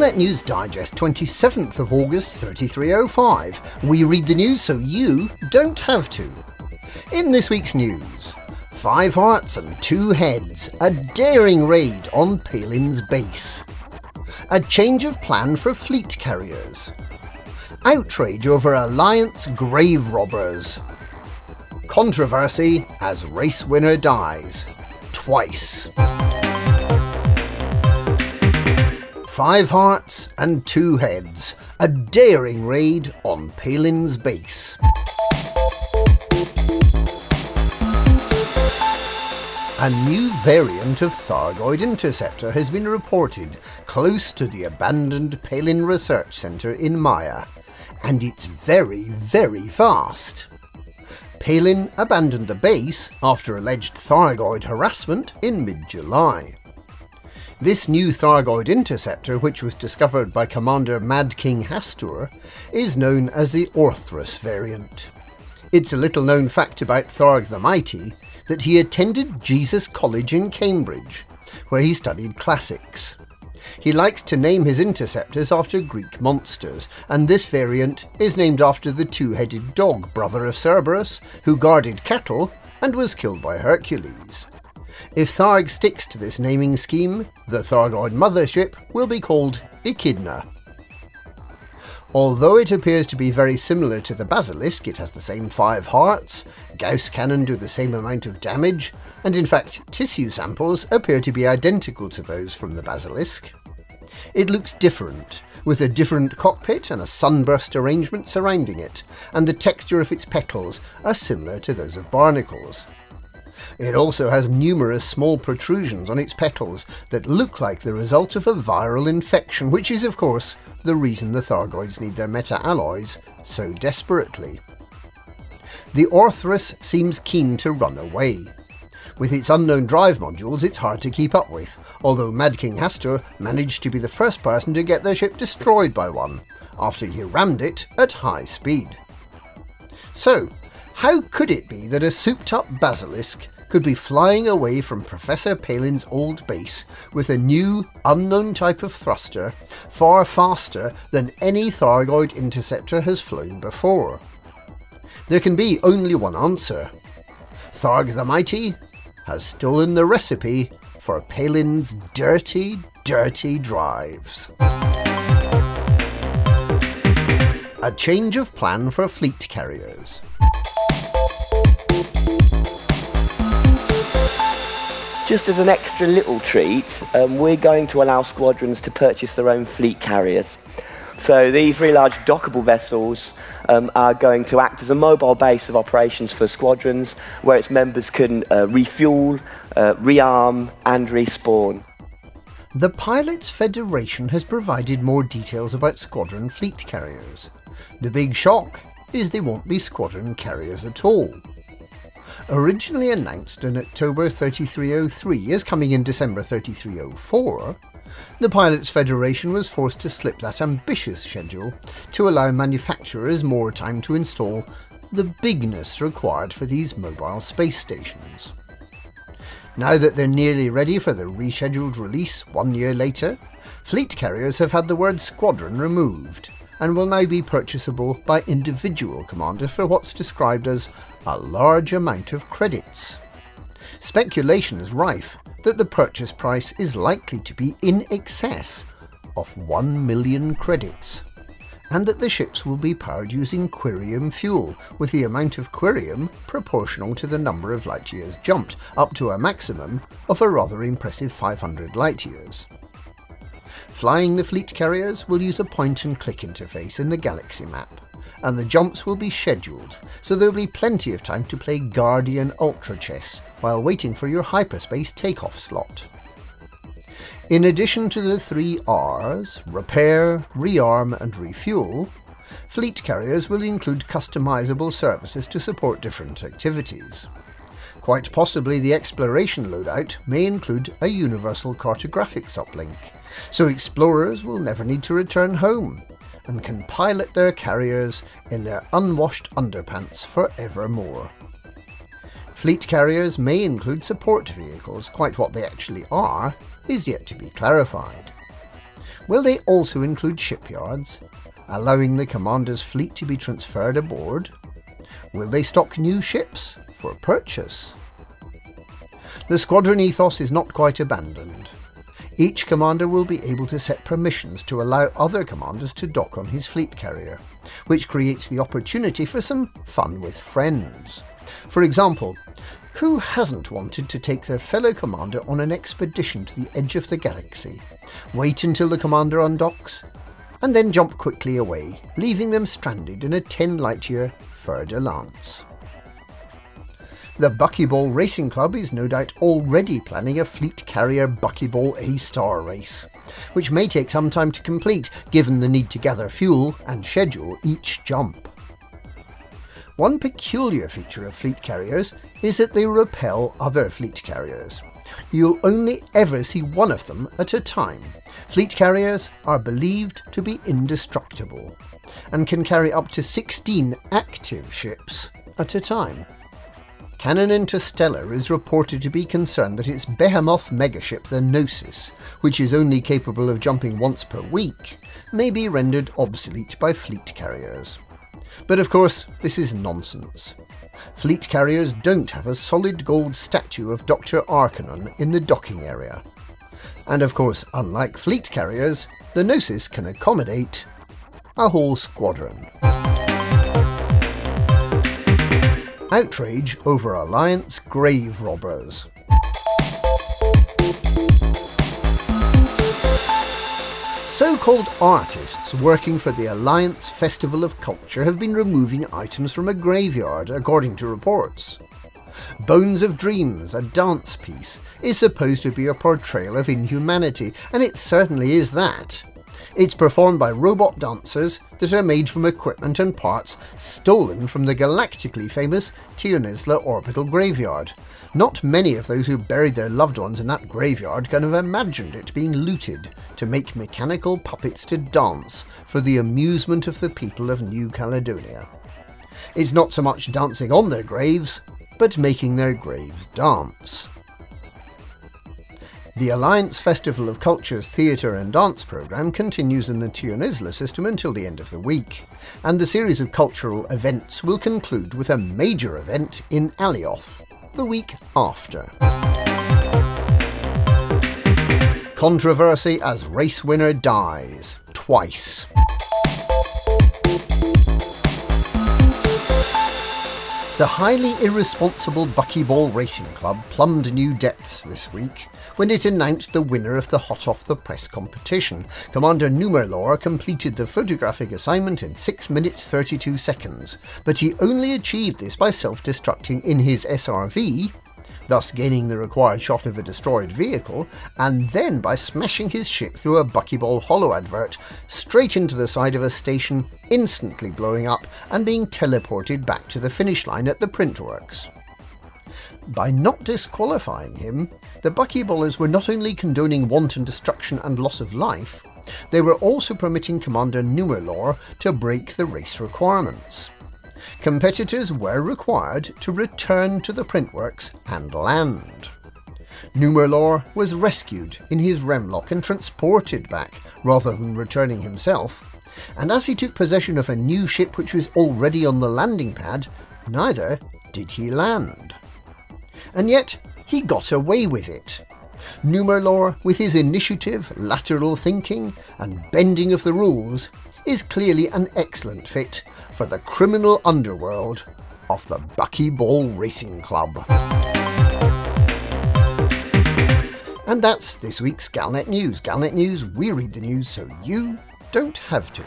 Galnet News Digest, 27th of August 3305. We read the news so you don't have to. In this week's news, five hearts and two heads, a daring raid on Palin's base. A change of plan for fleet carriers. Outrage over Alliance grave robbers. Controversy as race winner dies. Twice. Five hearts and two heads. A daring raid on Palin's base. A new variant of Thargoid interceptor has been reported close to the abandoned Palin Research Centre in Maia, and it's very, very fast. Palin abandoned the base after alleged Thargoid harassment in mid July. This new Thargoid interceptor, which was discovered by Commander Mad King Hastur, is known as the Orthrus variant. It's a little known fact about Tharg the Mighty that he attended Jesus College in Cambridge, where he studied classics. He likes to name his interceptors after Greek monsters, and this variant is named after the two headed dog brother of Cerberus, who guarded cattle and was killed by Hercules. If Tharg sticks to this naming scheme, the Thargoid mothership will be called Echidna. Although it appears to be very similar to the Basilisk, it has the same five hearts, Gauss cannon do the same amount of damage, and in fact, tissue samples appear to be identical to those from the Basilisk. It looks different, with a different cockpit and a sunburst arrangement surrounding it, and the texture of its petals are similar to those of barnacles. It also has numerous small protrusions on its petals that look like the result of a viral infection, which is, of course, the reason the Thargoids need their meta alloys so desperately. The Orthrus seems keen to run away. With its unknown drive modules, it's hard to keep up with, although Mad King Hastur managed to be the first person to get their ship destroyed by one, after he rammed it at high speed. So, how could it be that a souped up basilisk could be flying away from Professor Palin's old base with a new, unknown type of thruster far faster than any Thargoid interceptor has flown before? There can be only one answer. Tharg the Mighty has stolen the recipe for Palin's dirty, dirty drives. A change of plan for fleet carriers. Just as an extra little treat, um, we're going to allow squadrons to purchase their own fleet carriers. So these really large dockable vessels um, are going to act as a mobile base of operations for squadrons where its members can uh, refuel, uh, rearm and respawn. The Pilots Federation has provided more details about squadron fleet carriers. The big shock is they won't be squadron carriers at all. Originally announced in October 3303 as coming in December 3304, the Pilots Federation was forced to slip that ambitious schedule to allow manufacturers more time to install the bigness required for these mobile space stations. Now that they're nearly ready for the rescheduled release one year later, fleet carriers have had the word squadron removed and will now be purchasable by individual commanders for what's described as a large amount of credits. Speculation is rife that the purchase price is likely to be in excess of 1 million credits, and that the ships will be powered using Quirium fuel, with the amount of Quirium proportional to the number of light years jumped, up to a maximum of a rather impressive 500 light years. Flying the fleet carriers will use a point and click interface in the galaxy map, and the jumps will be scheduled, so there'll be plenty of time to play Guardian Ultra Chess while waiting for your hyperspace takeoff slot. In addition to the three R's repair, rearm, and refuel fleet carriers will include customizable services to support different activities. Quite possibly, the exploration loadout may include a universal cartographics uplink so explorers will never need to return home and can pilot their carriers in their unwashed underpants forevermore. Fleet carriers may include support vehicles, quite what they actually are is yet to be clarified. Will they also include shipyards, allowing the commander's fleet to be transferred aboard? Will they stock new ships for purchase? The squadron ethos is not quite abandoned. Each commander will be able to set permissions to allow other commanders to dock on his fleet carrier, which creates the opportunity for some fun with friends. For example, who hasn't wanted to take their fellow commander on an expedition to the edge of the galaxy, wait until the commander undocks, and then jump quickly away, leaving them stranded in a 10 light year fer de lance? The Buckyball Racing Club is no doubt already planning a fleet carrier Buckyball A Star race, which may take some time to complete given the need to gather fuel and schedule each jump. One peculiar feature of fleet carriers is that they repel other fleet carriers. You'll only ever see one of them at a time. Fleet carriers are believed to be indestructible and can carry up to 16 active ships at a time. Canonn Interstellar is reported to be concerned that its behemoth megaship, the Gnosis, which is only capable of jumping once per week, may be rendered obsolete by fleet carriers. But of course, this is nonsense. Fleet carriers don't have a solid gold statue of Dr. Arcanum in the docking area. And of course, unlike fleet carriers, the Gnosis can accommodate a whole squadron. Outrage over Alliance grave robbers. So called artists working for the Alliance Festival of Culture have been removing items from a graveyard, according to reports. Bones of Dreams, a dance piece, is supposed to be a portrayal of inhumanity, and it certainly is that. It's performed by robot dancers that are made from equipment and parts stolen from the galactically famous Tionisla Orbital Graveyard. Not many of those who buried their loved ones in that graveyard can have imagined it being looted to make mechanical puppets to dance for the amusement of the people of New Caledonia. It's not so much dancing on their graves, but making their graves dance. The Alliance Festival of Culture's theatre and dance programme continues in the Tionisla system until the end of the week, and the series of cultural events will conclude with a major event in Alioth the week after. Controversy as race winner dies twice. The highly irresponsible Buckyball Racing Club plumbed new depths this week when it announced the winner of the Hot Off the Press competition. Commander Numerlor completed the photographic assignment in 6 minutes 32 seconds, but he only achieved this by self destructing in his SRV thus gaining the required shot of a destroyed vehicle, and then by smashing his ship through a buckyball holo advert straight into the side of a station, instantly blowing up and being teleported back to the finish line at the printworks. By not disqualifying him, the buckyballers were not only condoning wanton destruction and loss of life, they were also permitting Commander Numerlor to break the race requirements competitors were required to return to the printworks and land. Numerlor was rescued in his remlok and transported back rather than returning himself, and as he took possession of a new ship which was already on the landing pad, neither did he land. And yet, he got away with it. Numerlor, with his initiative, lateral thinking, and bending of the rules, is clearly an excellent fit for the criminal underworld of the Buckyball Racing Club. And that's this week's Galnet News. Galnet News, we read the news so you don't have to.